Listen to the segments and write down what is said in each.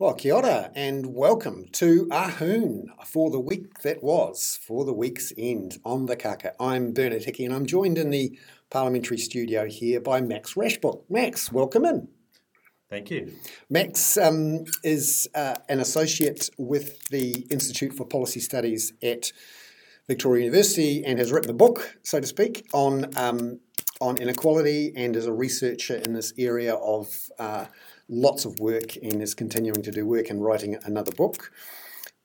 Well, kia ora and welcome to Ahoon for the week that was, for the week's end on the kaka. I'm Bernard Hickey and I'm joined in the parliamentary studio here by Max Rashbrooke. Max, welcome in. Thank you. Max um, is uh, an associate with the Institute for Policy Studies at Victoria University and has written a book, so to speak, on um, on inequality and is a researcher in this area of uh, lots of work and is continuing to do work and writing another book.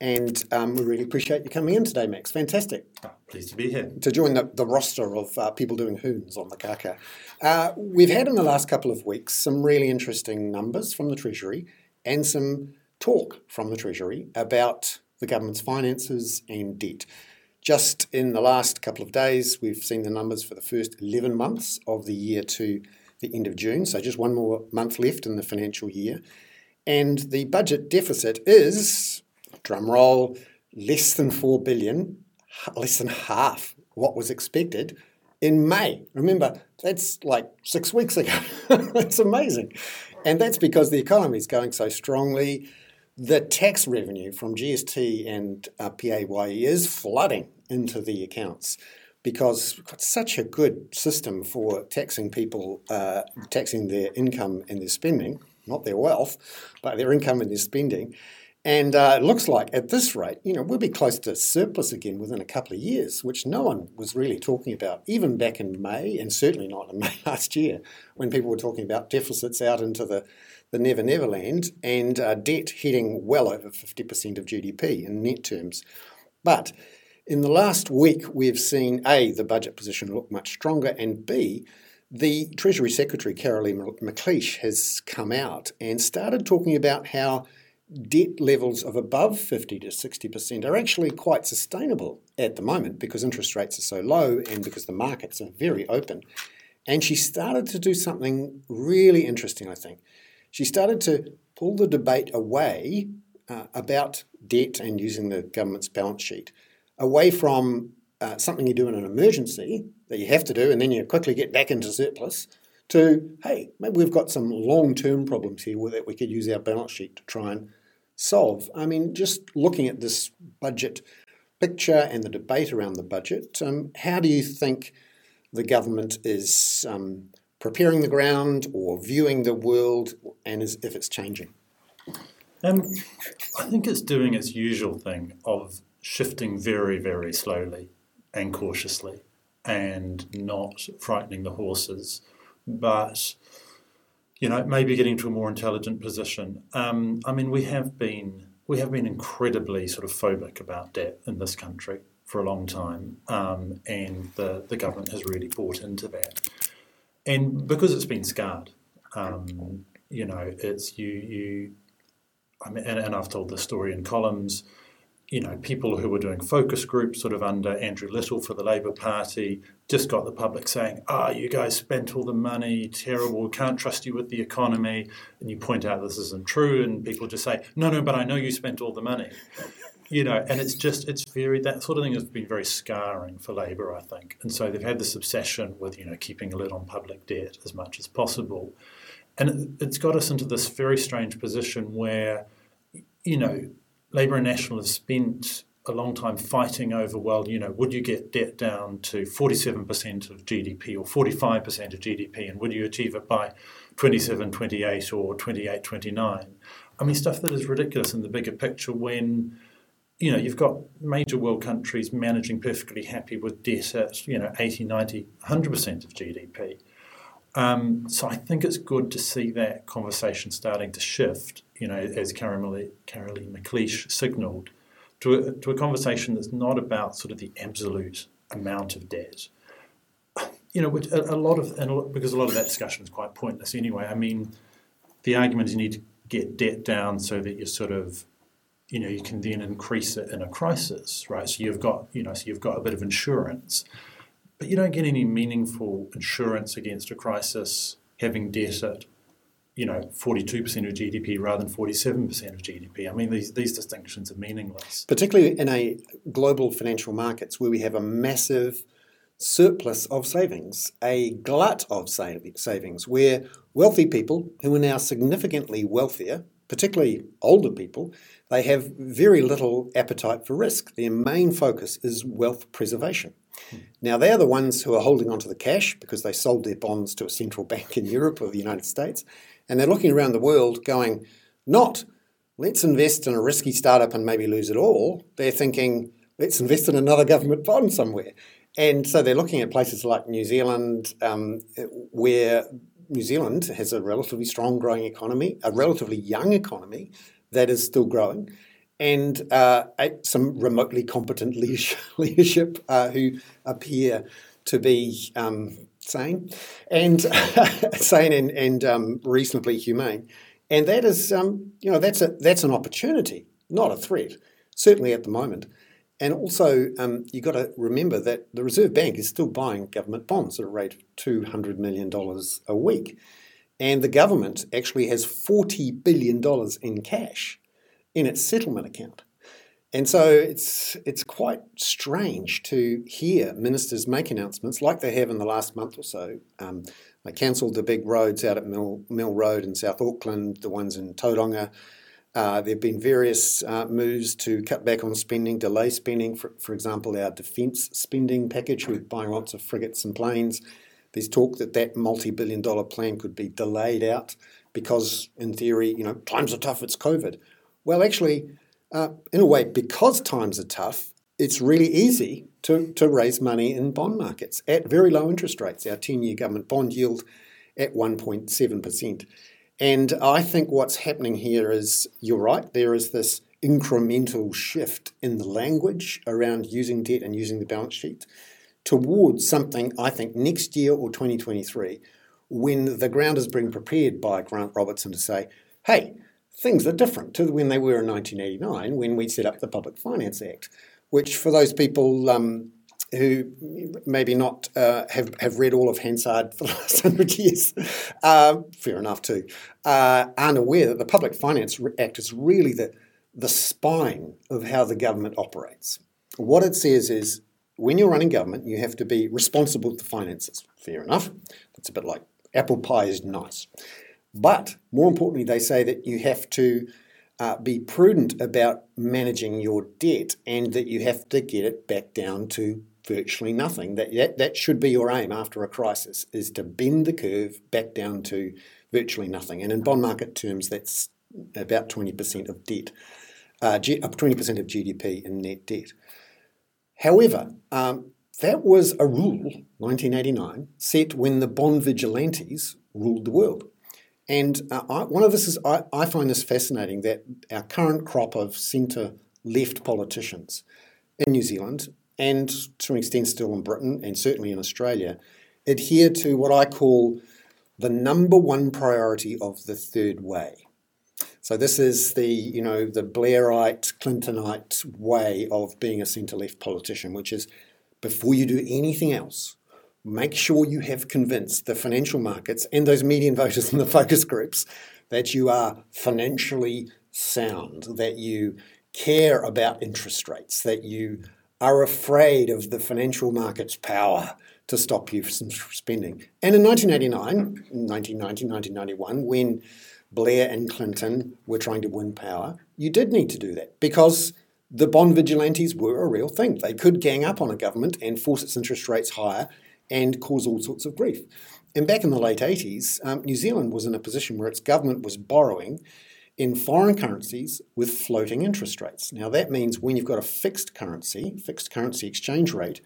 And um, we really appreciate you coming in today, Max. Fantastic. Oh, pleased to be here. To join the, the roster of uh, people doing hoons on the kaka. Uh, we've had in the last couple of weeks some really interesting numbers from the Treasury and some talk from the Treasury about the government's finances and debt. Just in the last couple of days, we've seen the numbers for the first 11 months of the year to the end of June, so just one more month left in the financial year. And the budget deficit is, drum roll, less than 4 billion, less than half what was expected in May. Remember, that's like six weeks ago. that's amazing. And that's because the economy is going so strongly. The tax revenue from GST and uh, PAYE is flooding into the accounts because we've got such a good system for taxing people, uh, taxing their income and their spending, not their wealth, but their income and their spending. And uh, it looks like at this rate, you know, we'll be close to surplus again within a couple of years, which no one was really talking about, even back in May, and certainly not in May last year, when people were talking about deficits out into the, the never never land and uh, debt heading well over 50% of GDP in net terms. But in the last week, we've seen A, the budget position look much stronger, and B, the Treasury Secretary, Caralee McLiesh, has come out and started talking about how debt levels of above 50 to 60% are actually quite sustainable at the moment because interest rates are so low and because the markets are very open. And she started to do something really interesting, I think. She started to pull the debate away uh, about debt and using the government's balance sheet away from uh, something you do in an emergency that you have to do and then you quickly get back into surplus to, hey, maybe we've got some long term problems here that we could use our balance sheet to try and solve. I mean, just looking at this budget picture and the debate around the budget, um, how do you think the government is um, preparing the ground or viewing the world and is, if it's changing? Um, I think it's doing its usual thing of shifting very, very slowly and cautiously and not frightening the horses, but you know maybe getting to a more intelligent position. Um, I mean, we have been we have been incredibly sort of phobic about debt in this country for a long time, um, and the the government has really bought into that, and because it's been scarred, um, you know, it's you you. I mean, and, and I've told this story in columns you know, people who were doing focus groups sort of under Andrew Little for the Labour Party just got the public saying, ah, oh, you guys spent all the money, terrible, can't trust you with the economy. And you point out this isn't true, and people just say, no, no, but I know you spent all the money. You know, and it's just, it's very, that sort of thing has been very scarring for Labour, I think. And so they've had this obsession with, you know, keeping a lid on public debt as much as possible. And it, it's got us into this very strange position where, you know, Labour and National have spent a long time fighting over, well, you know, would you get debt down to 47% of GDP or 45% of GDP, and would you achieve it by 27, 28 or 28, 29? I mean, stuff that is ridiculous in the bigger picture when, you know, you've got major world countries managing perfectly happy with debt at, you know, 80, 90, 100% of GDP. Um, so I think it's good to see that conversation starting to shift, you know, as Caralee McLiesh signalled, to a, to a conversation that's not about sort of the absolute amount of debt. You know, which a, a lot of, and a lot, because a lot of that discussion is quite pointless anyway. I mean, the argument is you need to get debt down so that you're sort of you know you can then increase it in a crisis right so you've got you know so you've got a bit of insurance but you don't get any meaningful insurance against a crisis having debt at, you know, 42% of GDP rather than 47% of GDP. I mean, these, these distinctions are meaningless. Particularly in a global financial markets where we have a massive surplus of savings, a glut of savings, where wealthy people who are now significantly wealthier particularly older people, they have very little appetite for risk. Their main focus is wealth preservation. Now, they're the ones who are holding onto the cash because they sold their bonds to a central bank in Europe or the United States. And they're looking around the world going, not let's invest in a risky startup and maybe lose it all. They're thinking, let's invest in another government bond somewhere. And so they're looking at places like New Zealand, um, where New Zealand has a relatively strong growing economy, a relatively young economy that is still growing, and uh, some remotely competent leadership uh, who appear to be um, sane and sane and, and um, reasonably humane. And that is, um, you know, that's a that's an opportunity, not a threat. Certainly at the moment. And also, um, you've got to remember that the Reserve Bank is still buying government bonds at a rate of $200 million a week. And the government actually has $40 billion in cash in its settlement account. And so it's, it's quite strange to hear ministers make announcements like they have in the last month or so. Um, they cancelled the big roads out at Mill, Mill Road in South Auckland, the ones in Tauranga. Uh, there have been various uh, moves to cut back on spending, delay spending. For, for example, our defence spending package, we're buying lots of frigates and planes. There's talk that that multi-billion dollar plan could be delayed out because, in theory, you know, times are tough. It's COVID. Well, actually, uh, in a way, because times are tough, it's really easy to, to raise money in bond markets at very low interest rates. Our 10-year government bond yield at 1.7 percent. And I think what's happening here is you're right, there is this incremental shift in the language around using debt and using the balance sheet towards something I think next year or 2023 when the ground is being prepared by Grant Robertson to say, hey, things are different to when they were in 1989 when we set up the Public Finance Act, which for those people um, who maybe not uh, have, have read all of Hansard for the last hundred years, uh, fair enough too, uh, aren't aware that the Public Finance Act is really the, the spine of how the government operates. What it says is when you're running government, you have to be responsible the finances. Fair enough. That's a bit like apple pie is nice. But more importantly, they say that you have to uh, be prudent about managing your debt and that you have to get it back down to virtually nothing. That, that, that should be your aim after a crisis, is to bend the curve back down to virtually nothing. And in bond market terms, that's about 20% of debt, uh, 20% uh, of GDP in net debt. However, um, that was a rule, 1989, set when the bond vigilantes ruled the world. And uh, I, one of this is, I, I find this fascinating that our current crop of centre left politicians in New Zealand and to an extent still in Britain and certainly in Australia, adhere to what I call the number one priority of the third way. So this is the, you know, the Blairite, Clintonite way of being a centre-left politician, which is before you do anything else, make sure you have convinced the financial markets and those median voters in the focus groups that you are financially sound, that you care about interest rates, that you are afraid of the financial market's power to stop you from spending. And in 1989, 1990, 1991, when Blair and Clinton were trying to win power, you did need to do that because the bond vigilantes were a real thing. They could gang up on a government and force its interest rates higher and cause all sorts of grief. And back in the late 80s, um, New Zealand was in a position where its government was borrowing in foreign currencies with floating interest rates. Now, that means when you've got a fixed currency, fixed currency exchange rate,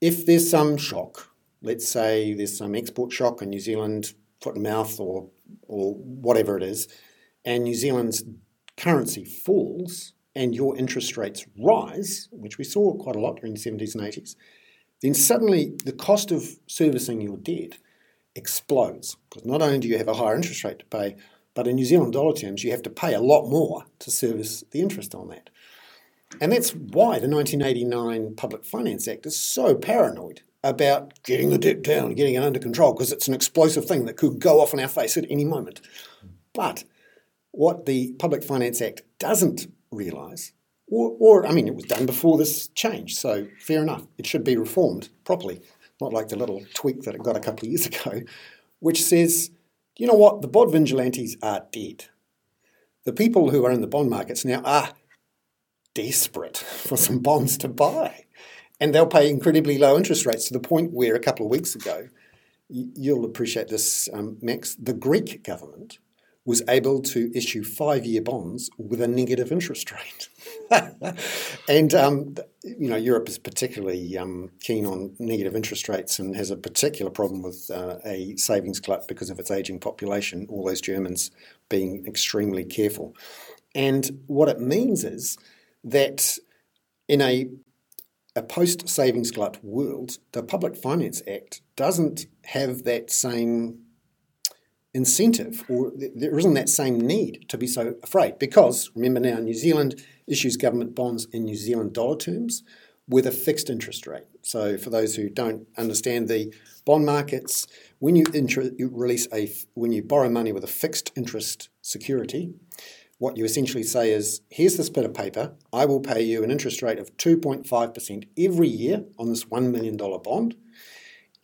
if there's some shock, let's say there's some export shock in New Zealand, foot and mouth, or, or whatever it is, and New Zealand's currency falls and your interest rates rise, which we saw quite a lot during the 70s and 80s, then suddenly the cost of servicing your debt explodes. Because not only do you have a higher interest rate to pay, but in New Zealand dollar terms, you have to pay a lot more to service the interest on that. And that's why the 1989 Public Finance Act is so paranoid about getting the debt down, getting it under control, because it's an explosive thing that could go off in our face at any moment. But what the Public Finance Act doesn't realise, or, or, I mean, it was done before this change, so fair enough, it should be reformed properly, not like the little tweak that it got a couple of years ago, which says you know what? The bond vigilantes are dead. the people who are in the bond markets now are desperate for some bonds to buy. And they'll pay incredibly low interest rates to the point where a couple of weeks ago, you'll appreciate this, um, Max, the Greek government was able to issue five year bonds with a negative interest rate. and, um, you know, Europe is particularly um, keen on negative interest rates and has a particular problem with uh, a savings glut because of its aging population, all those Germans being extremely careful. And what it means is that in a a post savings glut world, the Public Finance Act doesn't have that same incentive or there isn't that same need to be so afraid because remember now New Zealand issues government bonds in New Zealand dollar terms with a fixed interest rate. So for those who don't understand the bond markets, when you, you release a when you borrow money with a fixed interest security, what you essentially say is here's this bit of paper, I will pay you an interest rate of 2.5% every year on this $1 million bond.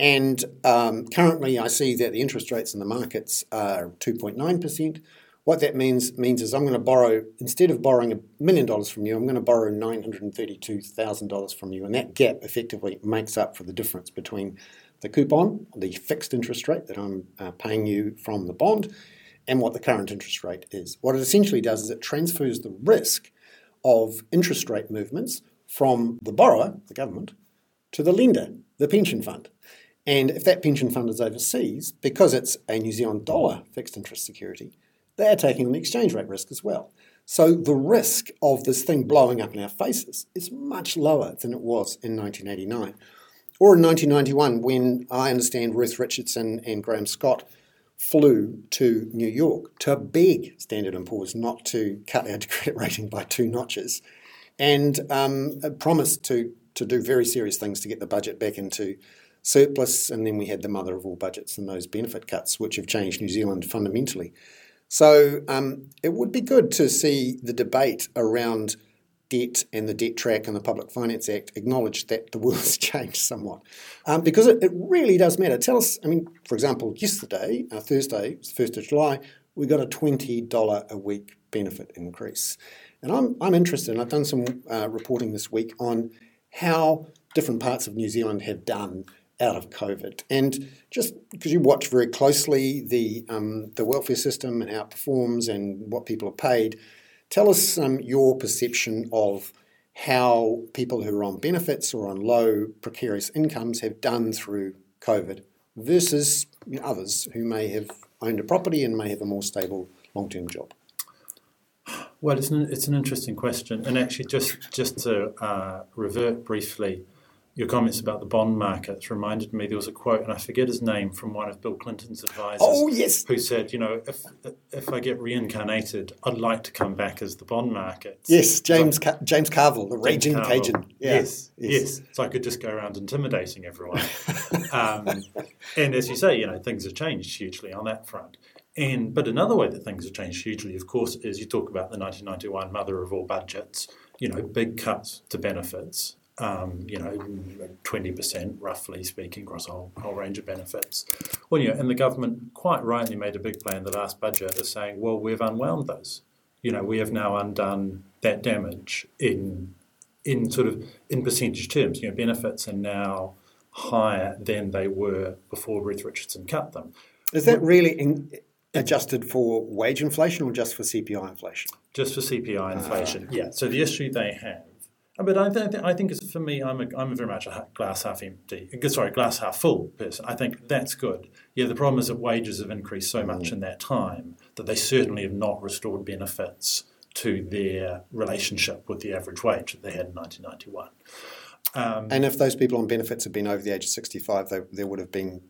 And um, currently, I see that the interest rates in the markets are 2.9%. What that means means is I'm going to borrow instead of borrowing a million dollars from you, I'm going to borrow nine hundred and thirty-two thousand dollars from you, and that gap effectively makes up for the difference between the coupon, the fixed interest rate that I'm uh, paying you from the bond, and what the current interest rate is. What it essentially does is it transfers the risk of interest rate movements from the borrower, the government, to the lender, the pension fund. And if that pension fund is overseas, because it's a New Zealand dollar fixed interest security, they're taking an exchange rate risk as well. So the risk of this thing blowing up in our faces is much lower than it was in 1989. Or in 1991, when I understand Ruth Richardson and Graham Scott flew to New York to beg Standard & Poor's not to cut our credit rating by two notches and um, promised to, to do very serious things to get the budget back into surplus, and then we had the mother of all budgets and those benefit cuts, which have changed New Zealand fundamentally. So um, it would be good to see the debate around debt and the debt track and the Public Finance Act acknowledge that the world has changed somewhat. Um, because it, it, really does matter. Tell us, I mean, for example, yesterday, uh, Thursday, 1st of July, we got a $20 a week benefit increase. And I'm, I'm interested, and I've done some uh, reporting this week on how different parts of New Zealand have done out of COVID. And just because you watch very closely the um, the welfare system and how it performs and what people are paid, tell us um, your perception of how people who are on benefits or on low precarious incomes have done through COVID versus you know, others who may have owned a property and may have a more stable long term job. Well, it's an, it's an interesting question, and actually, just just to uh, revert briefly your comments about the bond markets reminded me there was a quote, and I forget his name, from one of Bill Clinton's advisors. Oh, yes. Who said, you know, if if I get reincarnated, I'd like to come back as the bond markets. Yes, James Ca- James Carville, the raging Carville. Cajun. Yeah. Yes, yes, yes, So I could just go around intimidating everyone. um, and as you say, you know, things have changed hugely on that front. And but another way that things have changed hugely, of course, is you talk about the 1991 mother of all budgets. You know, big cuts to benefits um, you know, 20% roughly speaking across a whole, whole range of benefits. Well, you know, and the government quite rightly made a big play in the last budget of saying, well, we've unwound those. You know, we have now undone that damage in in sort of in percentage terms. You know, benefits are now higher than they were before Ruth Richardson cut them. Is that really in, adjusted for wage inflation or just for CPI inflation? Just for CPI inflation, uh, yeah. So the issue they have but I, th- I think it's, for me, I'm, a, I'm very much a glass half empty, sorry, glass half full person. I think that's good. Yeah, the problem is that wages have increased so much mm. in that time that they certainly have not restored benefits to their relationship with the average wage that they had in 1991. Um, and if those people on benefits had been over the age of 65, they, there would have been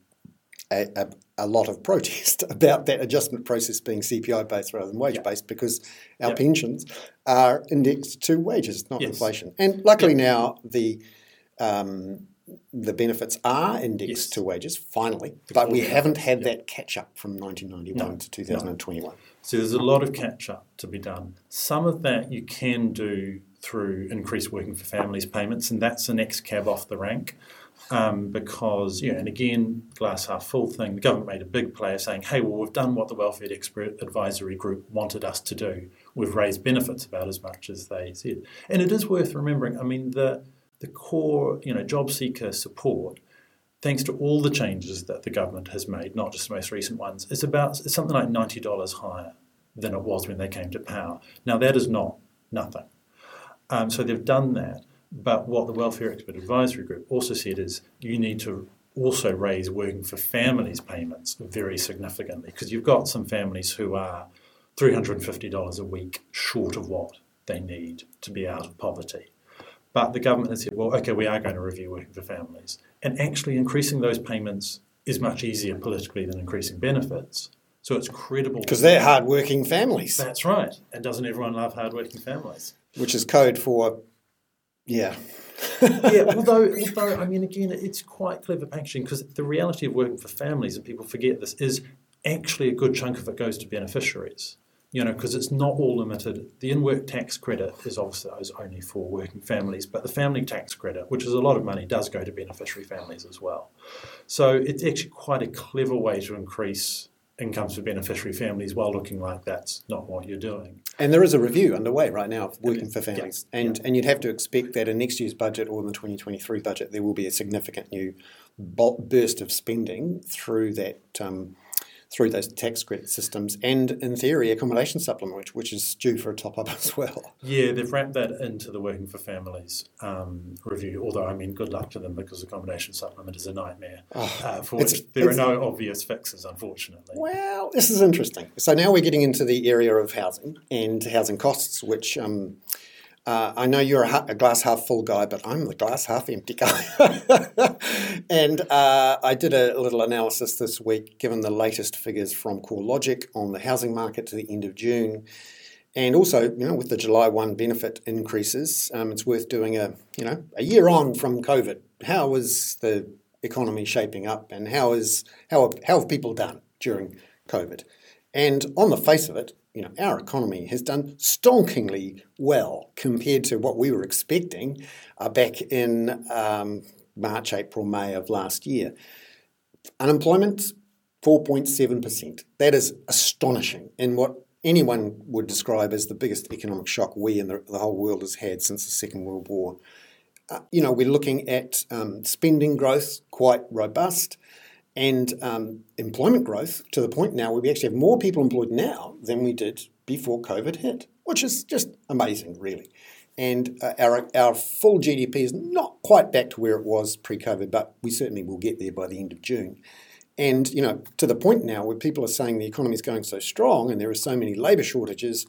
a, a, a, lot of protest about that adjustment process being CPI based rather than wage based because our pensions are indexed to wages, not yes. inflation. And luckily now the um, the benefits are indexed yes. to wages finally, but we haven't had that catch up from 1991 no, to 2021. No. So there's a lot of catch up to be done. Some of that you can do through increased working for families payments, and that's the next cab off the rank um, because, yeah, and again, glass half full thing, the government made a big play of saying, hey, well, we've done what the Welfare Expert Advisory Group wanted us to do. we've raised benefits about as much as they said. And it is worth remembering, I mean, the, the core, you know, job seeker support, thanks to all the changes that the government has made, not just the most recent ones, is about it's something like $90 higher than it was when they came to power. Now, that is not nothing. Um, so they've done that. But what the Welfare Expert Advisory Group also said is you need to also raise working for families payments very significantly because you've got some families who are $350 a week short of what they need to be out of poverty. But the government has said, well, okay, we are going to review working for families. And actually, increasing those payments is much easier politically than increasing benefits. So it's credible. Because they're hard-working families. That's right. And doesn't everyone love hard-working families? Which is code for, yeah. yeah, although, although, I mean, again, it's quite clever packaging because the reality of working for families, and people forget this, is actually a good chunk of it goes to beneficiaries. You know, because it's not all limited. The in-work tax credit is obviously only for working families, but the family tax credit, which is a lot of money, does go to beneficiary families as well. So it's actually quite a clever way to increase incomes for beneficiary families while looking like that's not what you're doing. And there is a review underway right now of working for families. Yeah. And, yeah. and you'd have to expect that in next year's budget or in the 2023 budget, there will be a significant new burst of spending through that. Um, through those tax credit systems, and in theory, accommodation supplement, which, which is due for a top up as well. Yeah, they've wrapped that into the Working for Families um, review. Although, I mean, good luck to them because accommodation supplement is a nightmare. Oh, uh, for which there are no obvious fixes, unfortunately. Well, this is interesting. So now we're getting into the area of housing and housing costs, which. Um, uh, I know you're a, a, glass half full guy, but I'm the glass half empty guy. and uh, I did a little analysis this week, given the latest figures from CoreLogic on the housing market to the end of June. And also, you know, with the July 1 benefit increases, um, it's worth doing a, you know, a year on from COVID. How is the economy shaping up and how is how how have people done during COVID? And on the face of it, you know, our economy has done stonkingly well compared to what we were expecting uh, back in um, March, April, May of last year. Unemployment, 4.7%. That is astonishing in what anyone would describe as the biggest economic shock we and the, the whole world has had since the Second World War. Uh, you know, we're looking at um, spending growth quite robust and um, employment growth to the point now where we actually have more people employed now than we did before COVID hit, which is just amazing, really. And uh, our, our full GDP is not quite back to where it was pre COVID, but we certainly will get there by the end of June. And, you know, to the point now where people are saying the economy is going so strong and there are so many labour shortages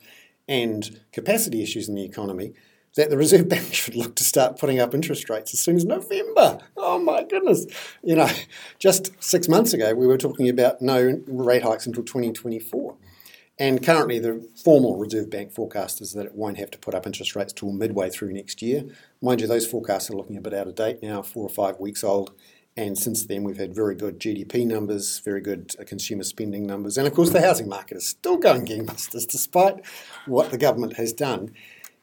and capacity issues in the economy that the Reserve Bank should look to start putting up interest rates as soon as November. Oh my goodness. You know, just six months ago, we were talking about no rate hikes until 2024. And currently, the formal Reserve Bank forecast is that it won't have to put up interest rates till midway through next year. Mind you, those forecasts are looking a bit out of date now, four or five weeks old. And since then, we've had very good GDP numbers, very good uh, consumer spending numbers. And of course, the housing market is still going gangbusters despite what the government has done.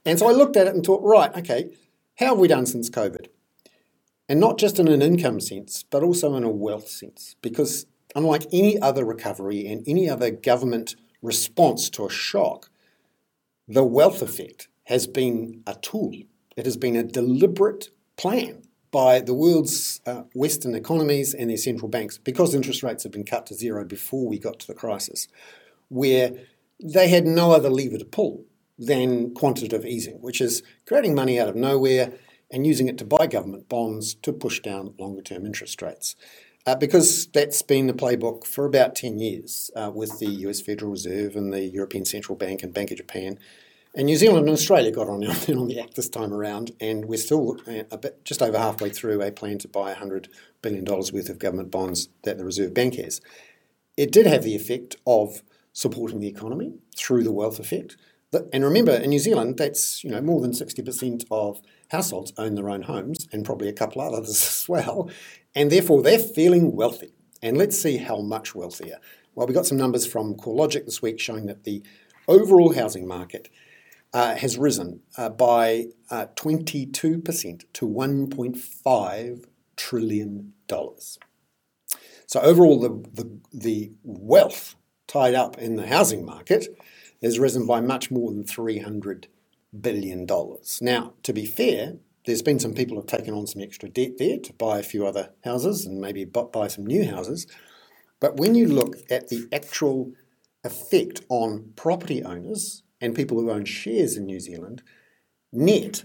And so I looked at it and thought, right, okay, how have we done since COVID? And not just in an income sense, but also in a wealth sense. Because unlike any other recovery and any other government response to a shock, the wealth effect has been a tool. It has been a deliberate plan by the world's uh, Western economies and their central banks, because interest rates have been cut to zero before we got to the crisis, where they had no other lever to pull than quantitative easing, which is creating money out of nowhere and using it to buy government bonds to push down longer term interest rates. Uh, because that's been the playbook for about 10 years uh, with the US Federal Reserve and the European Central Bank and Bank of Japan. And New Zealand and Australia got on, on the act this time around, and we're still uh, bit, just over halfway through a plan to buy $100 billion worth of government bonds that the Reserve Bank has. It did have the effect of supporting the economy through the wealth effect, and remember, in New Zealand, that's you know more than sixty percent of households own their own homes, and probably a couple others as well, and therefore they're feeling wealthy. And let's see how much wealthier. Well, we got some numbers from CoreLogic this week showing that the overall housing market uh, has risen uh, by uh, 22% to $1.5 trillion. So overall, the, the, the wealth tied up in the housing market has risen by much more than $300 billion. Now, to be fair, there's been some people who have taken on some extra debt there to buy a few other houses and maybe buy some new houses. But when you look at the actual effect on property owners and people who own shares in New Zealand, net,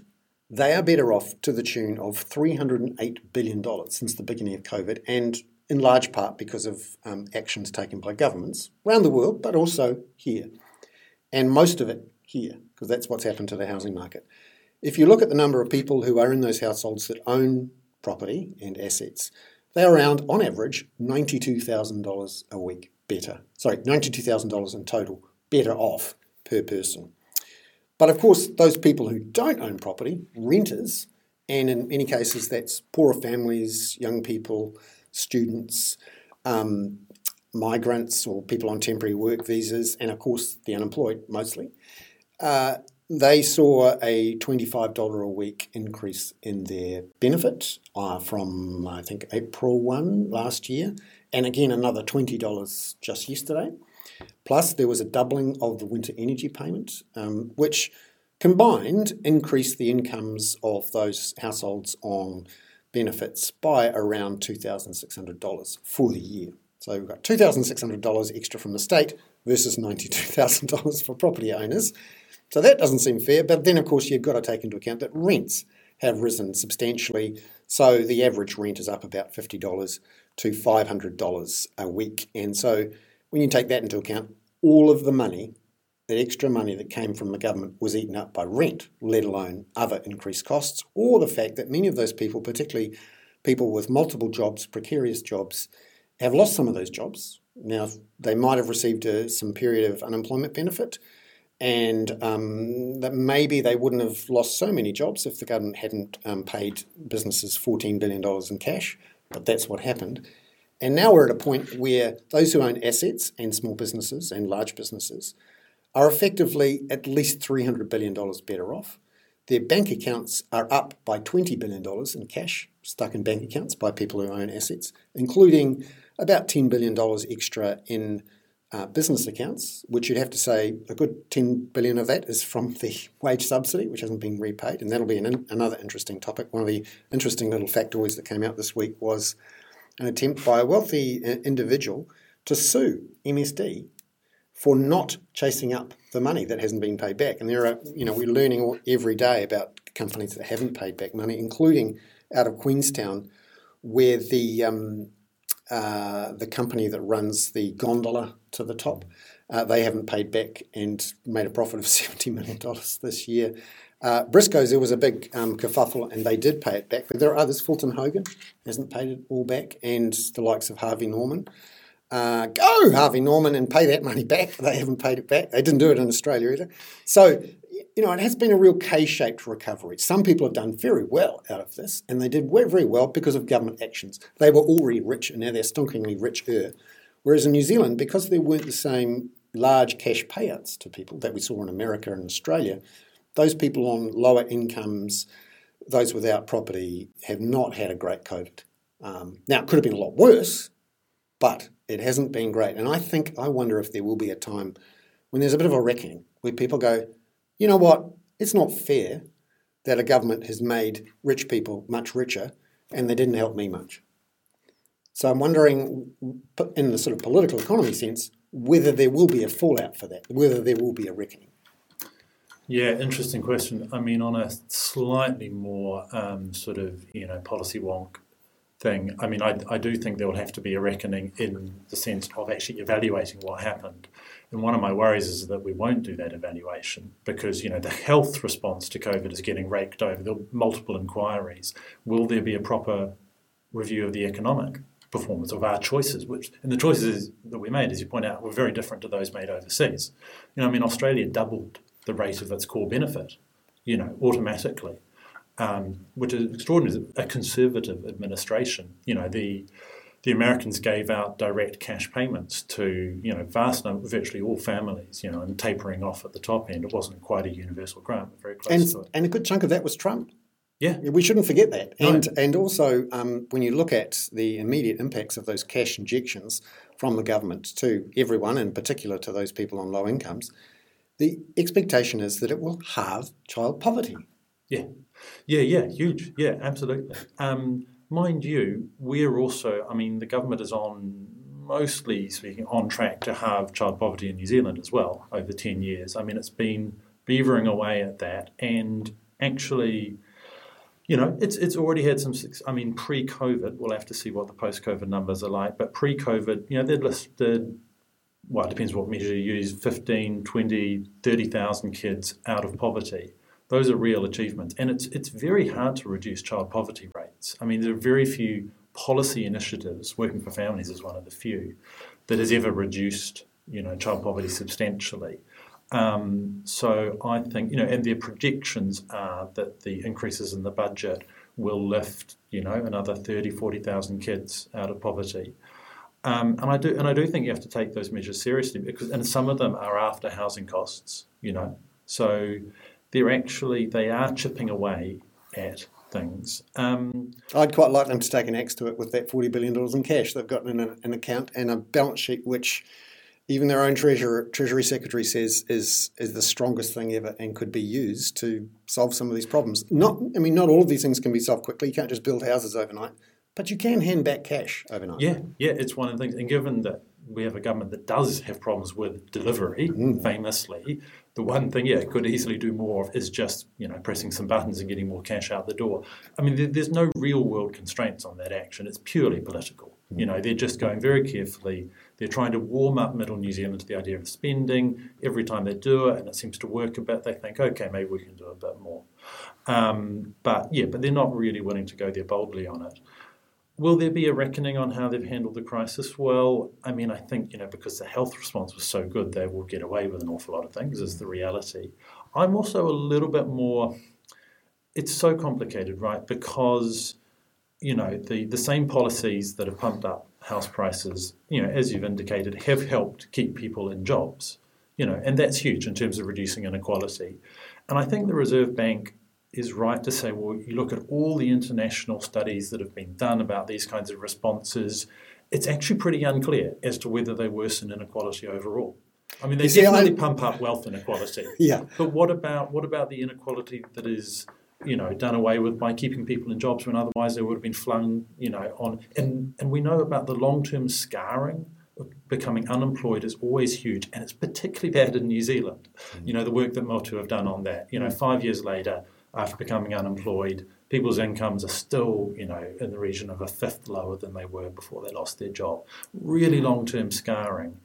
they are better off to the tune of $308 billion since the beginning of COVID, and in large part because of um, actions taken by governments around the world, but also here. And most of it here, because that's what's happened to the housing market. If you look at the number of people who are in those households that own property and assets, they're around, on average, $92,000 a week better. Sorry, $92,000 in total better off per person. But of course, those people who don't own property, renters, and in many cases that's poorer families, young people, students, um, migrants or people on temporary work visas, and of course the unemployed mostly, uh, they saw a $25 a week increase in their benefit uh, from, I think, April 1 last year, and again another $20 just yesterday. Plus, there was a doubling of the winter energy payment, um, which combined increased the incomes of those households on benefits by around $2,600 for the year. So we've got $2,600 extra from the state versus $92,000 for property owners. So that doesn't seem fair, but then of course you've got to take into account that rents have risen substantially. So the average rent is up about $50 to $500 a week. And so when you take that into account, all of the money, that extra money that came from the government, was eaten up by rent, let alone other increased costs, or the fact that many of those people, particularly people with multiple jobs, precarious jobs, have lost some of those jobs. Now, they might have received a, some period of unemployment benefit, and um, that maybe they wouldn't have lost so many jobs if the government hadn't um, paid businesses $14 billion in cash, but that's what happened. And now we're at a point where those who own assets and small businesses and large businesses are effectively at least $300 billion better off. Their bank accounts are up by $20 billion in cash stuck in bank accounts by people who own assets, including about $10 billion extra in uh, business accounts, which you'd have to say a good 10 billion of that is from the wage subsidy, which hasn't been repaid, and that'll be an, another interesting topic. One of the interesting little factoids that came out this week was an attempt by a wealthy uh, individual to sue MSD for not chasing up the money that hasn't been paid back. And there are, you know, we're learning every day about companies that haven't paid back money, including out of Queenstown, where the um, uh, the company that runs the gondola to the top. Uh, they haven't paid back and made a profit of $70 million this year. Uh, Briscoes, there was a big um, kerfuffle and they did pay it back, but there are others. Fulton Hogan hasn't paid it all back, and the likes of Harvey Norman. Uh, go, Harvey Norman, and pay that money back. They haven't paid it back. They didn't do it in Australia either. So, you know, it has been a real K shaped recovery. Some people have done very well out of this, and they did very well because of government actions. They were already rich, and now they're stonkingly richer. Whereas in New Zealand, because there weren't the same large cash payouts to people that we saw in America and Australia, those people on lower incomes, those without property, have not had a great COVID. Um, now, it could have been a lot worse, but it hasn't been great. And I think, I wonder if there will be a time when there's a bit of a reckoning where people go, you know what, it's not fair that a government has made rich people much richer and they didn't help me much. So I'm wondering, in the sort of political economy sense, whether there will be a fallout for that, whether there will be a reckoning. Yeah, interesting question. I mean, on a slightly more um, sort of you know policy wonk thing, I mean, I, I do think there will have to be a reckoning in the sense of actually evaluating what happened. And one of my worries is that we won't do that evaluation because you know the health response to COVID is getting raked over. There are multiple inquiries. Will there be a proper review of the economic performance of our choices, which and the choices that we made, as you point out, were very different to those made overseas. You know, I mean, Australia doubled the rate of its core benefit, you know, automatically, um, which is extraordinary. A conservative administration, you know, the the Americans gave out direct cash payments to you know vast number, virtually all families, you know, and tapering off at the top end. It wasn't quite a universal grant, but very close and, to it. And a good chunk of that was Trump. Yeah, we shouldn't forget that. And and also um, when you look at the immediate impacts of those cash injections from the government to everyone, in particular to those people on low incomes, the expectation is that it will halve child poverty. Yeah, yeah, yeah, huge. Yeah, absolutely. Um, mind you, we're also, I mean, the government is on mostly speaking on track to halve child poverty in New Zealand as well over 10 years. I mean, it's been beavering away at that and actually you know, it's it's already had some. I mean, pre-COVID, we'll have to see what the post-COVID numbers are like. But pre-COVID, you know, they'd listed. Well, it depends what measure you use 15, 20, 30,000 kids out of poverty. Those are real achievements. And it's, it's very hard to reduce child poverty rates. I mean, there are very few policy initiatives, Working for Families is one of the few, that has ever reduced you know, child poverty substantially. Um, so I think, you know, and their projections are that the increases in the budget will lift, you know, another 30, 40,000 kids out of poverty. Um, and I do, and I do think you have to take those measures seriously because, and some of them are after housing costs, you know. So they're actually they are chipping away at things. Um, I'd quite like them to take an axe to it with that forty billion dollars in cash they've got in an account and a balance sheet which even their own treasurer, treasury secretary says is is the strongest thing ever and could be used to solve some of these problems. Not, I mean, not all of these things can be solved quickly. You can't just build houses overnight, but you can hand back cash overnight. Yeah, yeah, it's one of the things. And given that we have a government that does have problems with delivery, mm. famously, the one thing, yeah, could easily do more of is just you know pressing some buttons and getting more cash out the door. I mean, there's no real world constraints on that action. It's purely political. Mm. You know, they're just going very carefully they're trying to warm up middle New Zealand to the idea of spending. Every time they do it, and it seems to work a bit, they think, okay, maybe we can do a bit more. Um, but yeah, but they're not really willing to go there boldly on it. Will there be a reckoning on how they've handled the crisis? Well, I mean, I think, you know, because the health response was so good, they will get away with an awful lot of things, is the reality. I'm also a little bit more, it's so complicated, right? Because, you know, the, the same policies that have pumped up house prices, you know, as you've indicated, have helped keep people in jobs. You know, and that's huge in terms of reducing inequality. And I think the Reserve Bank is right to say, well, you look at all the international studies that have been done about these kinds of responses, it's actually pretty unclear as to whether they worsen inequality overall. I mean, they definitely pump up wealth inequality. Yeah. But what about what about the inequality that is you know, done away with by keeping people in jobs when otherwise they would have been flung, you know, on. And, and we know about the long term scarring of becoming unemployed is always huge, and it's particularly bad in New Zealand. Mm. You know, the work that Motu have done on that. You know, five years later, after becoming unemployed, people's incomes are still, you know, in the region of a fifth lower than they were before they lost their job. Really mm. long term scarring.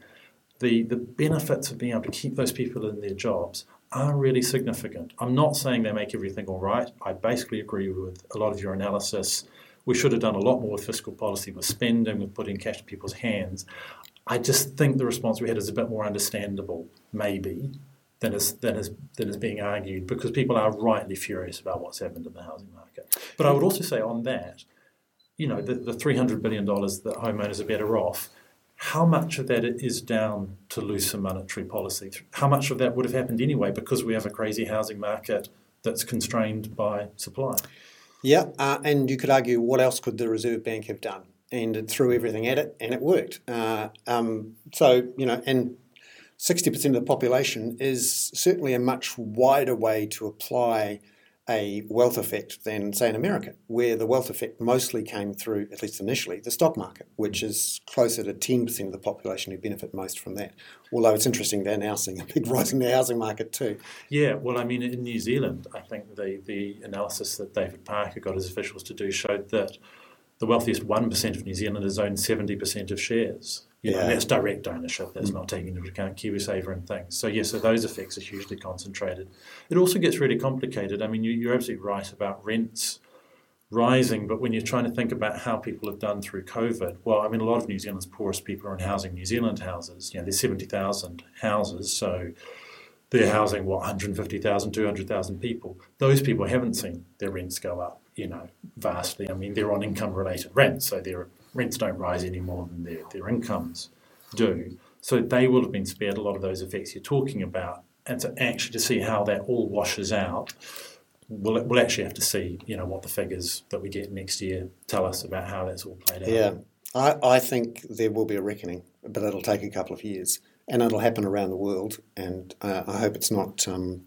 The, the benefits of being able to keep those people in their jobs are really significant. I'm not saying they make everything all right. I basically agree with a lot of your analysis. We should have done a lot more with fiscal policy, with spending, with putting cash in people's hands. I just think the response we had is a bit more understandable, maybe, than is, than is, than is being argued, because people are rightly furious about what's happened in the housing market. But I would also say on that, you know, the, the $300 billion that homeowners are better off how much of that is down to looser monetary policy? How much of that would have happened anyway because we have a crazy housing market that's constrained by supply? Yeah, uh, and you could argue what else could the Reserve Bank have done? And it threw everything at it, and it worked. Uh, um, so, you know, and 60% of the population is certainly a much wider way to apply a wealth effect than, say, in America, where the wealth effect mostly came through, at least initially, the stock market, which is closer to 10% of the population who benefit most from that. Although it's interesting they're now seeing a big rise in the housing market too. Yeah, well, I mean, in New Zealand, I think the, the analysis that David Parker got his officials to do showed that the wealthiest 1% of New Zealanders own 70% of shares. You know, yeah. that's direct ownership. That's mm. not taking into account KiwiSaver and things. So yes, so those effects are hugely concentrated. It also gets really complicated. I mean, you, are absolutely right about rents rising, but when you're trying to think about how people have done through COVID, well, I mean, a lot of New Zealand's poorest people are in housing New Zealand houses. You know, there's 70,000 houses, so they're housing what 150,000, 200,000 people. Those people haven't seen their rents go up, you know, vastly. I mean, they're on income-related rents, so they're rents don't rise any more than their, their incomes do. So they will have been spared a lot of those effects you're talking about. And so actually to see how that all washes out, we'll, we'll actually have to see, you know, what the figures that we get next year tell us about how that's all played out. Yeah, I, I think there will be a reckoning, but it'll take a couple of years. and it'll happen around the world. And uh, I hope it's not um,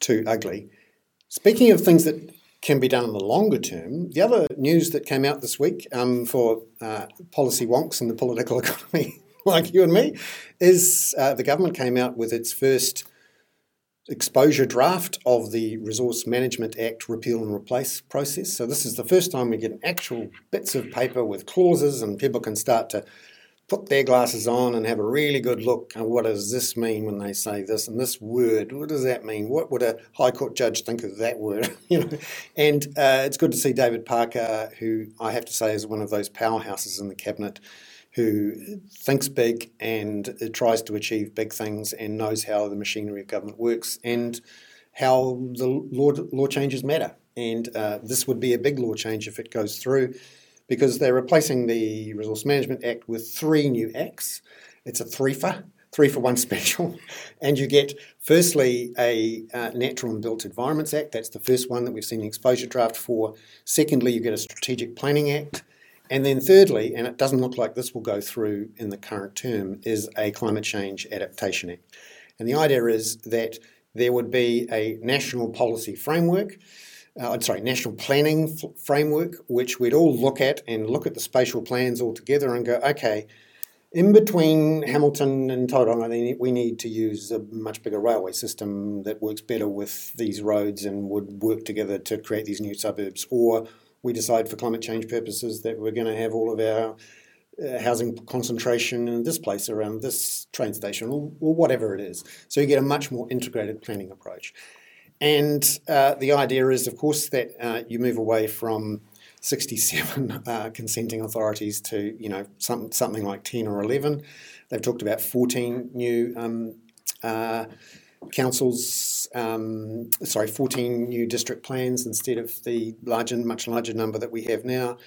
too ugly. Speaking of things that can be done in the longer term, the other news that came out this week um, for uh, policy wonks in the political economy, like you and me, is uh, the government came out with its first exposure draft of the Resource Management Act repeal and replace process. So, this is the first time we get actual bits of paper with clauses, and people can start to put their glasses on and have a really good look at what does this mean when they say this and this word what does that mean? What would a high court judge think of that word? You know? And uh, it's good to see david parker who i have to say is one of those powerhouses in the cabinet who thinks big and tries to achieve big things and knows how the machinery of government works and how the law, law changes matter. And uh, this would be a big law change if it goes through because they're replacing the Resource Management Act with three new acts. It's a three for, three for one special. And you get, firstly, a uh, Natural and Built Environments Act. That's the first one that we've seen the exposure draft for. Secondly, you get a Strategic Planning Act. And then, thirdly, and it doesn't look like this will go through in the current term, is a Climate Change Adaptation Act. And the idea is that there would be a national policy framework uh, I'm sorry, national planning f- framework, which we'd all look at and look at the spatial plans all together and go, okay, in between Hamilton and Tauranga, we need to use a much bigger railway system that works better with these roads and would work together to create these new suburbs. Or we decide for climate change purposes that we're going to have all of our uh, housing concentration in this place around this train station or, or, whatever it is. So you get a much more integrated planning approach. And uh, the idea is, of course, that uh, you move away from 67 uh, consenting authorities to, you know, some, something like 10 or 11. They've talked about 14 new um, uh, councils, um, sorry, 14 new district plans instead of the larger, much larger number that we have now.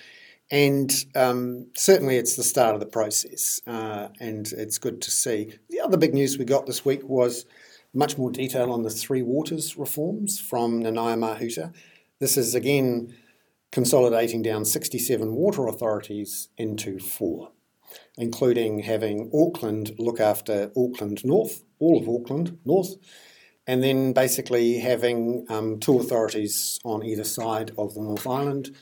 And um, certainly it's the start of the process, uh, and it's good to see. The other big news we got this week was much more detail on the Three Waters reforms from Nanaia Mahuta. This is again consolidating down 67 water authorities into four, including having Auckland look after Auckland North, all of Auckland North, and then basically having um, two authorities on either side of the North Island,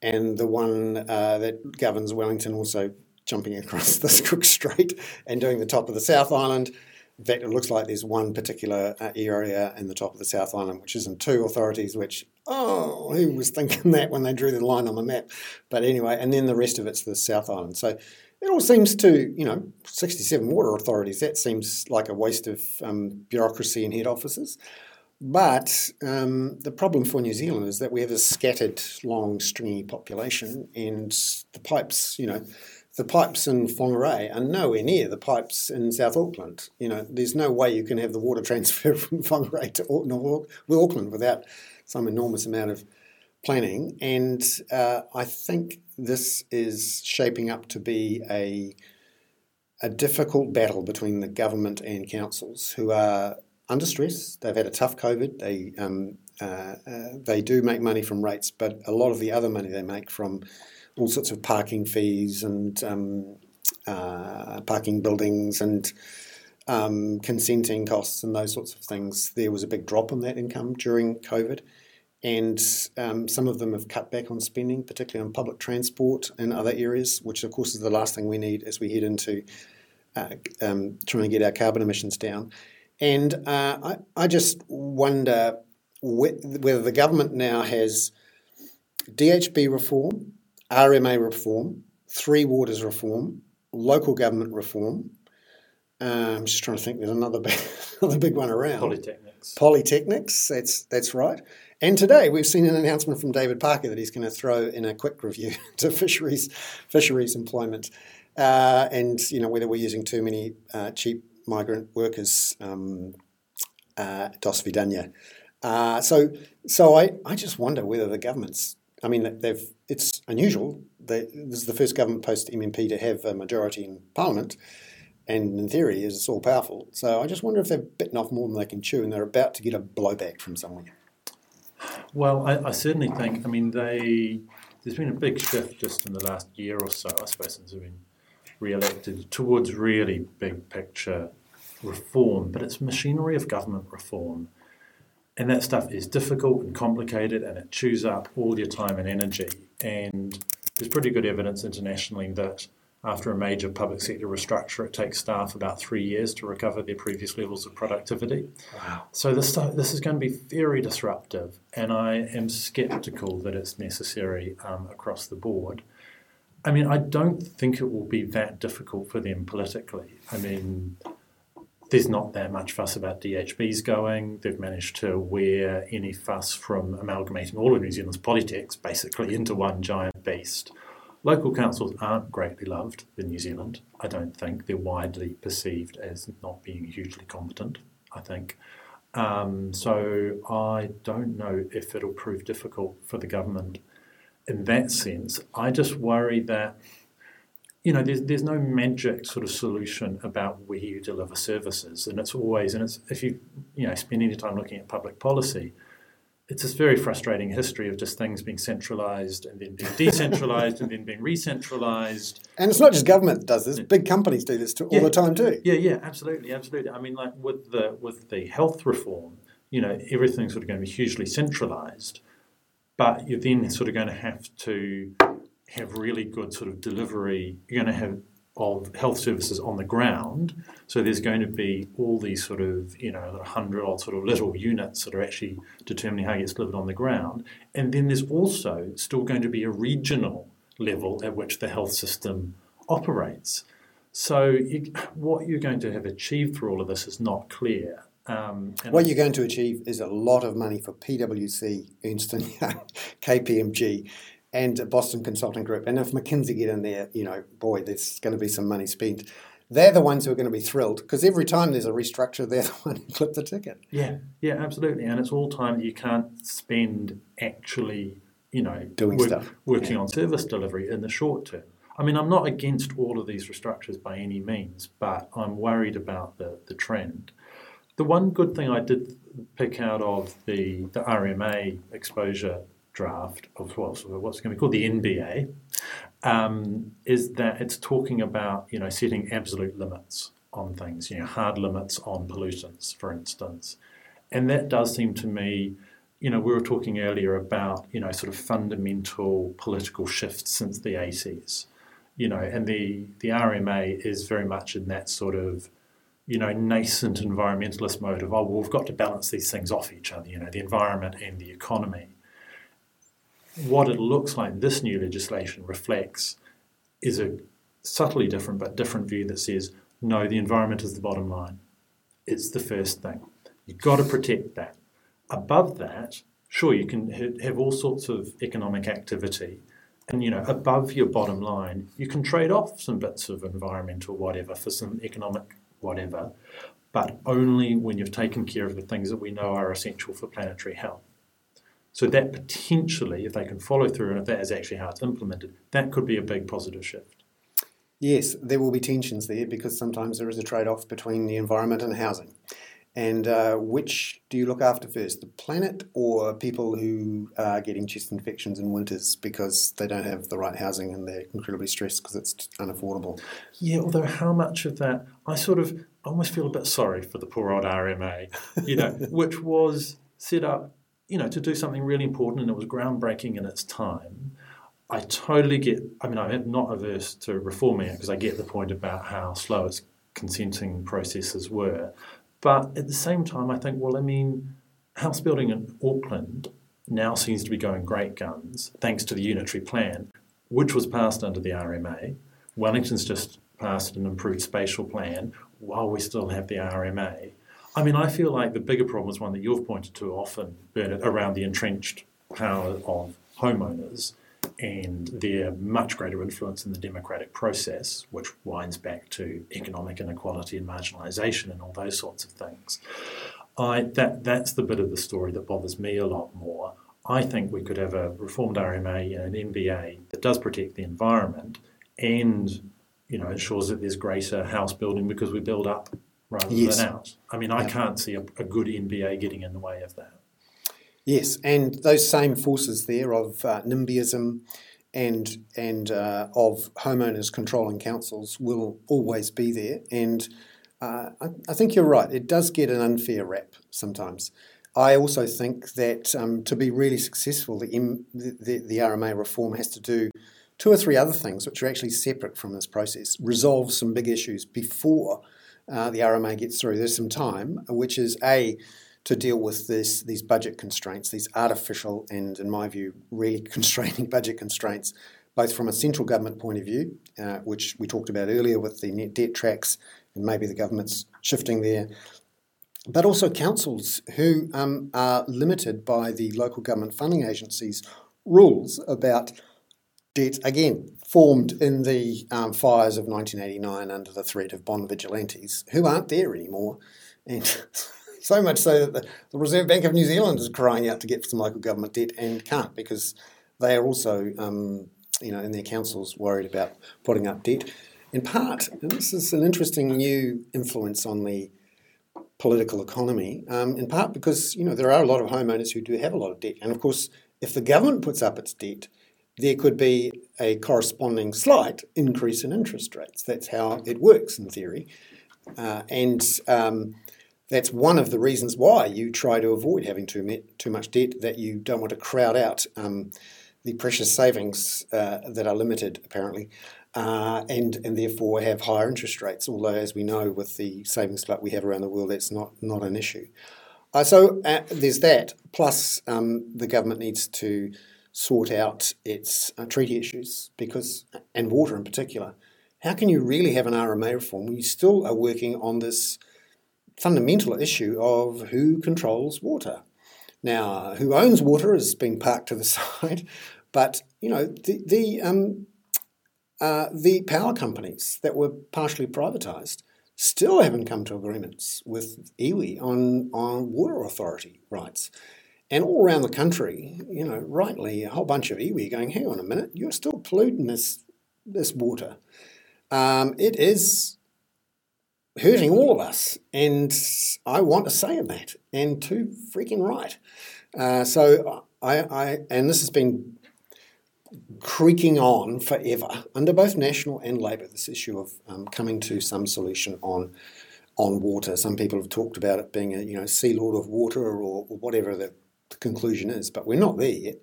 and the one uh, that governs Wellington also jumping across the Cook Strait and doing the top of the South Island in fact, it looks like there's one particular uh, area in the top of the South Island which is in two authorities, which, oh, who was thinking that when they drew the line on the map? But anyway, and then the rest of it's the South Island. So it all seems to, you know, 67 water authorities, that seems like a waste of um, bureaucracy and head offices. But um, the problem for New Zealand is that we have a scattered, long, stringy population, and the pipes, you know, the pipes in Whangarei are nowhere near the pipes in South Auckland. You know, there's no way you can have the water transfer from Whangarei to Auckland without some enormous amount of planning. And uh, I think this is shaping up to be a a difficult battle between the government and councils who are under stress. They've had a tough COVID. They um, uh, uh, they do make money from rates, but a lot of the other money they make from all sorts of parking fees and um, uh, parking buildings and um, consenting costs and those sorts of things. There was a big drop in that income during COVID. And um, some of them have cut back on spending, particularly on public transport and other areas, which, of course, is the last thing we need as we head into uh, um, trying to get our carbon emissions down. And uh, I, I, just wonder wh- whether the government now has DHB reform RMA reform, Three Waters reform, local government reform. Uh, I'm just trying to think. There's another big, another big one around. Polytechnics. Polytechnics. That's that's right. And today we've seen an announcement from David Parker that he's going to throw in a quick review to fisheries fisheries employment, uh, and you know whether we're using too many uh, cheap migrant workers. Um, uh, Dos. Uh, so so I, I just wonder whether the government's I mean, they've it's unusual. They, this is the first government post MMP to have a majority in Parliament, and in theory is all powerful. So I just wonder if they've bitten off more than they can chew, and they're about to get a blowback from somewhere. Well, I, I certainly think. I mean, they there's been a big shift just in the last year or so, I suppose, since they've been re-elected towards really big picture reform, but it's machinery of government reform. And that stuff is difficult and complicated and it chews up all your time and energy. And there's pretty good evidence internationally that after a major public sector restructure, it takes staff about three years to recover their previous levels of productivity. Wow. So this this is going to be very disruptive, and I am sceptical that it's necessary um, across the board. I mean, I don't think it will be that difficult for them politically. I mean, there's not that much fuss about DHBs going. They've managed to wear any fuss from amalgamating all of New Zealand's politics basically into one giant beast. Local councils aren't greatly loved in New Zealand. I don't think they're widely perceived as not being hugely competent. I think. Um, so I don't know if it'll prove difficult for the government in that sense. I just worry that you know there's there's no magic sort of solution about where you deliver services, and it's always and it's if you you know spend any time looking at public policy, it's this very frustrating history of just things being centralized and then being decentralized and then being re-centralized. And it's not just government that does this; big companies do this too, all Yeah. the time too. Yeah, yeah, absolutely, absolutely. I mean, like with the with the health reform, you know, everything's sort of going to be hugely centralized, but you're then sort of going to have to have really good sort of delivery. You're going to have of health services on the ground. So there's going to be all these sort of you know hundred odd sort of little units that are actually determining how it gets delivered on the ground, and then there's also still going to be a regional level at which the health system operates. So you, what you're going to have achieved through all of this is not clear. Um, What you're going to achieve is a lot of money for PwC, Ernst Young, KPMG, and Boston Consulting Group. And if McKinsey get in there, you know, boy, there's going to be some money spent. They're the ones who are going to be thrilled because every time there's a restructure, they're the one who clip the ticket. yeah, yeah, absolutely. And it's all time that you can't spend actually, you know, Doing stuff. working on service delivery in the short term. I mean, I'm not against all of these restructures by any means, but I'm worried about the, the trend. The one good thing I did pick out of the, the RMA exposure draft of what's, what's going to be called the NBA um, is that it's talking about you know setting absolute limits on things, you know, hard limits on pollutants, for instance, and that does seem to me, you know, we were talking earlier about you know sort of fundamental political shifts since the 80s, you know, and the the RMA is very much in that sort of you know, nascent environmentalist mode of, oh, well, we've got to balance these things off each other, you know, the environment and the economy. What it looks like this new legislation reflects is a subtly different but different view that says, no, the environment is the bottom line. It's the first thing. You've got to protect that. Above that, sure, you can have all sorts of economic activity. And, you know, above your bottom line, you can trade off some bits of environmental whatever for some economic whatever, but only when you've taken care of the things that we know are essential for planetary health. So that potentially, if they can follow through and if that is actually how it's implemented, that could be a big positive shift. Yes, there will be tensions there because sometimes there is a trade off between the environment and housing. And uh, which do you look after first, the planet or people who are getting chest infections in winters because they don't have the right housing and they're incredibly stressed because it's unaffordable? Yeah, although how much of that, I sort of almost feel a bit sorry for the poor old RMA, you know, which was set up, you know, to do something really important and it was groundbreaking in its time. I totally get, I mean, I'm not averse to reforming it because I get the point about how slow its consenting processes were. But at the same time, I think, well, I mean, house building in Auckland now seems to be going great guns thanks to the unitary plan, which was passed under the RMA. Wellington's just passed an improved spatial plan while we still have the RMA. I mean, I feel like the bigger problem is one that you've pointed to often, Bernard, around the entrenched power of homeowners and their much greater influence in the democratic process, which winds back to economic inequality and marginalisation and all those sorts of things. I, that, that's the bit of the story that bothers me a lot more. I think we could have a reformed RMA and an NBA that does protect the environment and you know ensures that there's greater house building because we build up rather Yes. than out. I mean, I Yeah. can't see a, a good NBA getting in the way of that. Yes, and those same forces there of uh, NIMBYism and and uh, of homeowners controlling councils will always be there. And Uh, I, I, think you're right. It does get an unfair rap sometimes. I also think that um, to be really successful, the, M, the, the, RMA reform has to do two or three other things which are actually separate from this process. Resolve some big issues before uh, the RMA gets through. There's some time, which is A, to deal with this, these budget constraints, these artificial and, in my view, really constraining budget constraints, both from a central government point of view, uh, which we talked about earlier with the net debt tracks, and maybe the government's shifting there, but also councils who um, are limited by the local government funding agencies' rules about debt, again, formed in the um, fires of 1989 under the threat of bond vigilantes, who aren't there anymore. And so much so that the, the, Reserve Bank of New Zealand is crying out to get some local government debt and can't because they are also, um, you know, in their councils worried about putting up debt. In part, this is an interesting new influence on the political economy, um, in part because, you know, there are a lot of homeowners who do have a lot of debt. And of course, if the government puts up its debt, there could be a corresponding slight increase in interest rates. That's how it works in theory. Uh, and um, that's one of the reasons why you try to avoid having too, too much debt, that you don't want to crowd out um, the precious savings uh, that are limited, apparently, uh, and, and therefore have higher interest rates. Although, as we know, with the savings glut we have around the world, that's not, not an issue. Uh, so uh, there's that, plus um, the government needs to sort out its uh, treaty issues because, and water in particular. How can you really have an RMA reform when you still are working on this fundamental issue of who controls water? Now, who owns water has been parked to the side, but you know the the um, uh, the power companies that were partially privatised still haven't come to agreements with iwi on on water authority rights. And all around the country, you know, rightly, a whole bunch of iwi going, hang on a minute, you're still polluting this, this water. Um, it is hurting all of us. And I want to say in that, and too freaking right. Uh, so I, I, and this has been creaking on forever under both National and Labour, this issue of um, coming to some solution on on water. Some people have talked about it being a you know sea lord of water or, or whatever the the conclusion is, but we're not there yet.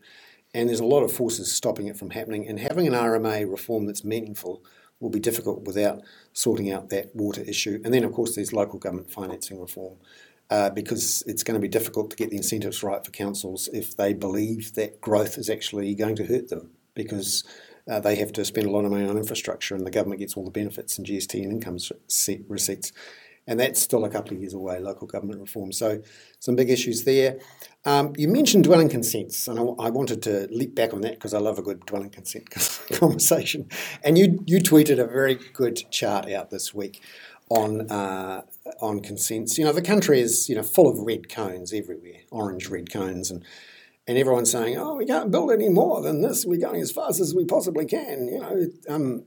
And there's a lot of forces stopping it from happening. And having an RMA reform that's meaningful will be difficult without sorting out that water issue. And then, of course, there's local government financing reform. Uh, because it's going to be difficult to get the incentives right for councils if they believe that growth is actually going to hurt them because uh, they have to spend a lot of money on infrastructure and the government gets all the benefits and GST and income receipts and that's still a couple of years away, local government reform. So, some big issues there. Um, you mentioned dwelling consents, and I, I, wanted to leap back on that because I love a good dwelling consent conversation. And you, you tweeted a very good chart out this week on uh, on consents. You know, the country is you know full of red cones everywhere, orange red cones, and and everyone's saying, "Oh, we can't build any more than this. We're going as fast as we possibly can." You know, um,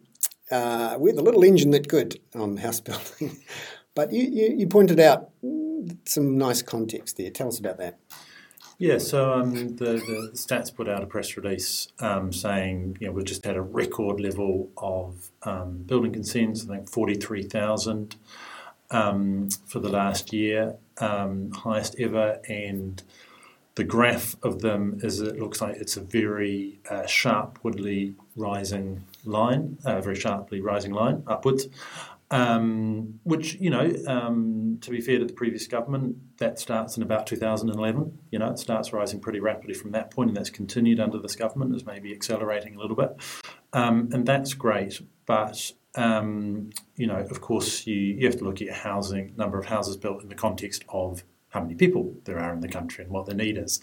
uh, we're the little engine that could on house building. But you, you, you, pointed out some nice context there. Tell us about that. Yeah, so um, the, the stats put out a press release um, saying you know we've just had a record level of um, building consents. I think forty three thousand um, for the last year, um, highest ever, and the graph of them is it looks like it's a very uh, sharpwardly rising line, a uh, very sharply rising line upwards. Um, which, you know, um, to be fair to the previous government, that starts in about 2011. You know, it starts rising pretty rapidly from that point, and that's continued under this government, is maybe accelerating a little bit. Um, and that's great. But, um, you know, of course, you, you have to look at housing, number of houses built in the context of how many people there are in the country and what the need is.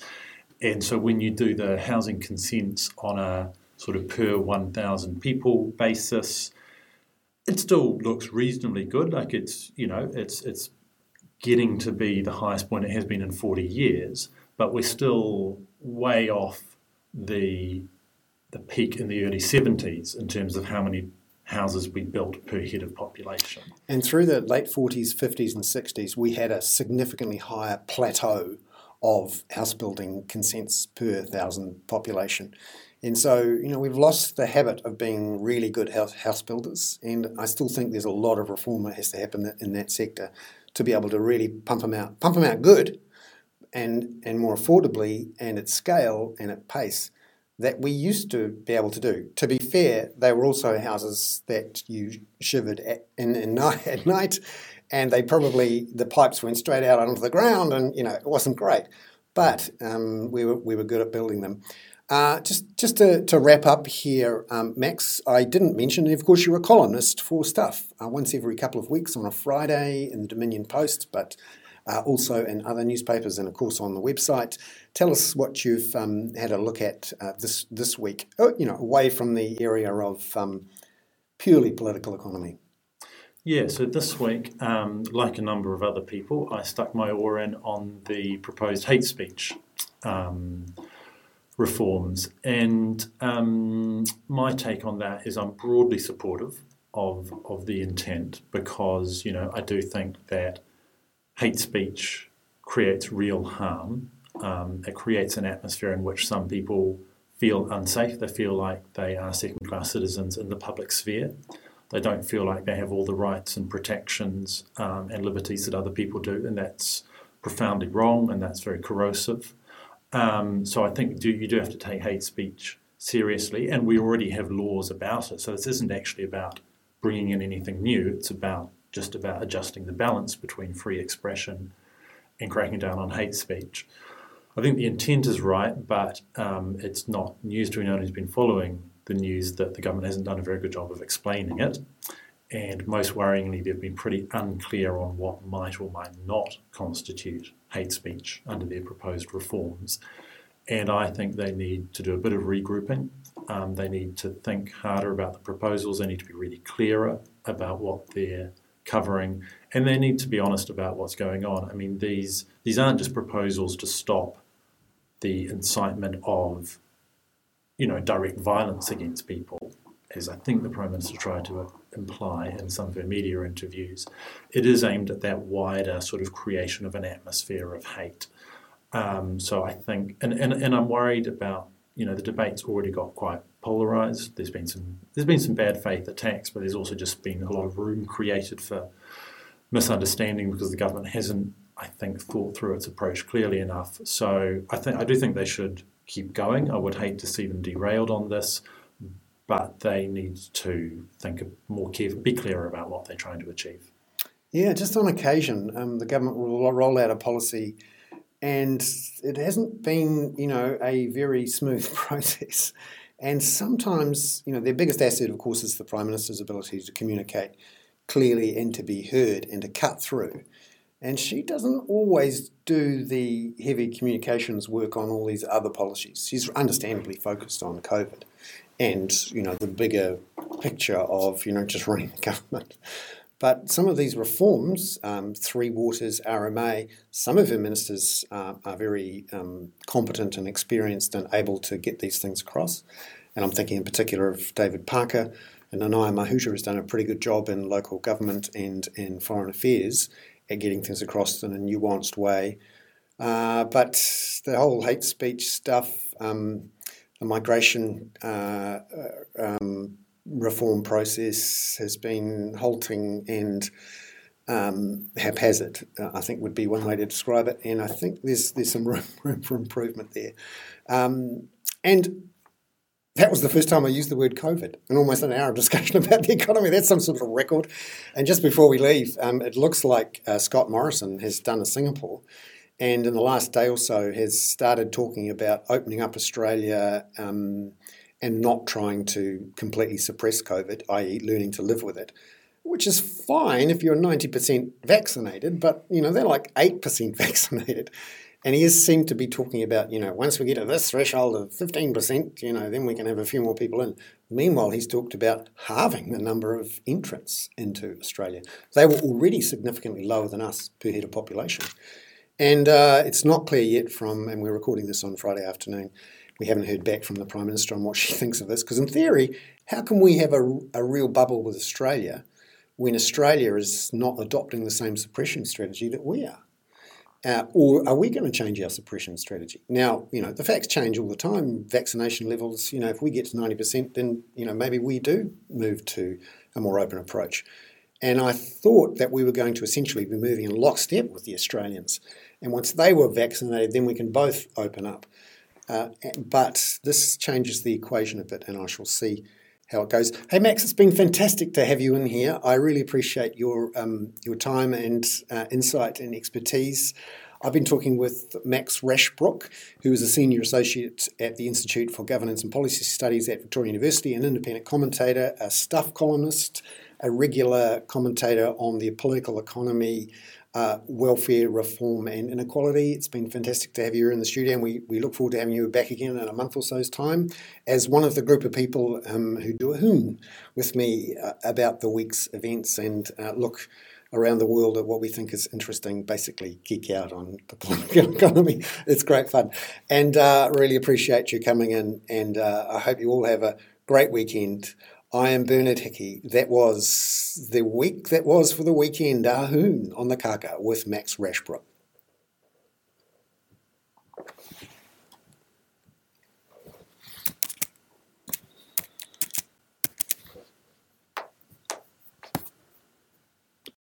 And so when you do the housing consents on a sort of per 1,000 people basis, it still looks reasonably good. Like it's you know it's it's getting to be the highest point it has been in 40 years, but we're still way off the the peak in the early 70s in terms of how many houses we built per head of population. And through the late 40s, 50s, and 60s, we had a significantly higher plateau of house building consents per thousand population. And so, you know, we've lost the habit of being really good house, house builders, and I still think there's a lot of reform that has to happen in that sector to be able to really pump them out, pump them out good, and and more affordably, and at scale and at pace that we used to be able to do. To be fair, they were also houses that you shivered at, in, in at night, and they probably the pipes went straight out onto the ground, and you know it wasn't great, but um, we were we were good at building them. Uh, just just to, to wrap up here, um, Max, I didn't mention, of course, you're a columnist for Stuff uh, once every couple of weeks on a Friday in the Dominion Post, but uh, also in other newspapers and, of course, on the website. Tell us what you've um, had a look at uh, this this week, uh, you know, away from the area of um, purely political economy. Yeah, so this week, um, like a number of other people, I stuck my oar in on the proposed hate speech um, reforms. And um, my take on that is I'm broadly supportive of, of the intent because, you know, I do think that hate speech creates real harm. Um, it creates an atmosphere in which some people feel unsafe. They feel like they are second class citizens in the public sphere. They don't feel like they have all the rights and protections um, and liberties that other people do, and that's profoundly wrong and that's very corrosive. Um, so I think do, you do have to take hate speech seriously, and we already have laws about it. So this isn't actually about bringing in anything new. It's about just about adjusting the balance between free expression and cracking down on hate speech. I think the intent is right, but um, it's not news to anyone who's been following the news that the government hasn't done a very good job of explaining it. And most worryingly, they've been pretty unclear on what might or might not constitute hate speech under their proposed reforms. And I think they need to do a bit of regrouping. Um, they need to think harder about the proposals. They need to be really clearer about what they're covering, and they need to be honest about what's going on. I mean, these these aren't just proposals to stop the incitement of, you know, direct violence against people, as I think the Prime Minister tried to imply in some of her media interviews. It is aimed at that wider sort of creation of an atmosphere of hate. Um, so I think, and, and, and I'm worried about, you know, the debate's already got quite polarized. There's been some there's been some bad faith attacks, but there's also just been a lot of room created for misunderstanding because the government hasn't, I think, thought through its approach clearly enough. So I think I do think they should keep going. I would hate to see them derailed on this, but they need to think more carefully, be clearer about what they're trying to achieve. Yeah, just on occasion, um, the government will roll out a policy, and it hasn't been, you know, a very smooth process. And sometimes, you know, their biggest asset, of course, is the Prime Minister's ability to communicate clearly and to be heard and to cut through. And she doesn't always do the heavy communications work on all these other policies. She's understandably focused on COVID and, you know, the bigger picture of, you know, just running the government. But some of these reforms, um, Three Waters, RMA, some of her ministers uh, are very um, competent and experienced and able to get these things across. And I'm thinking in particular of David Parker. And Nanaia Mahuta has done a pretty good job in local government and in foreign affairs at getting things across in a nuanced way. Uh, but the whole hate speech stuff, um, the migration uh, uh um, reform process has been halting and um, haphazard. Uh, I think would be one way to describe it, and I think there's there's some room, room for improvement there. Um, and that was the first time I used the word COVID in almost an hour of discussion about the economy. That's some sort of record. And just before we leave, um, it looks like uh, Scott Morrison has done a Singapore, and in the last day or so has started talking about opening up Australia um, and not trying to completely suppress COVID, i.e., learning to live with it, which is fine if you're 90% vaccinated, but you know they're like 8% vaccinated. And he has seemed to be talking about, you know, once we get to this threshold of 15%, you know, then we can have a few more people in. Meanwhile, he's talked about halving the number of entrants into Australia. They were already significantly lower than us per head of population. And uh, it's not clear yet from, and we're recording this on Friday afternoon, we haven't heard back from the Prime Minister on what she thinks of this. Because in theory, how can we have a, a real bubble with Australia when Australia is not adopting the same suppression strategy that we are? Uh, or are we going to change our suppression strategy? Now, you know, the facts change all the time. Vaccination levels, you know, if we get to 90%, then, you know, maybe we do move to a more open approach. And I thought that we were going to essentially be moving in lockstep with the Australians. And once they were vaccinated, then we can both open up. Uh, but this changes the equation a bit, and I shall see how it goes. Hey Max, it's been fantastic to have you in here. I really appreciate your um, your time and uh, insight and expertise. I've been talking with Max Rashbrooke, who is a senior associate at the Institute for Governance and Policy Studies at Victoria University, an independent commentator, a staff columnist, a regular commentator on the political economy, uh, welfare reform and inequality. It's been fantastic to have you in the studio, and we, we look forward to having you back again in a month or so's time as one of the group of people um, who do a hoon with me uh, about the week's events and uh, look around the world at what we think is interesting, basically geek out on the political economy. It's great fun. And uh, really appreciate you coming in, and uh, I hope you all have a great weekend. I am Bernard Hickey. That was the week that was for the weekend, Ahoon on the Kaka with Max Rashbrooke.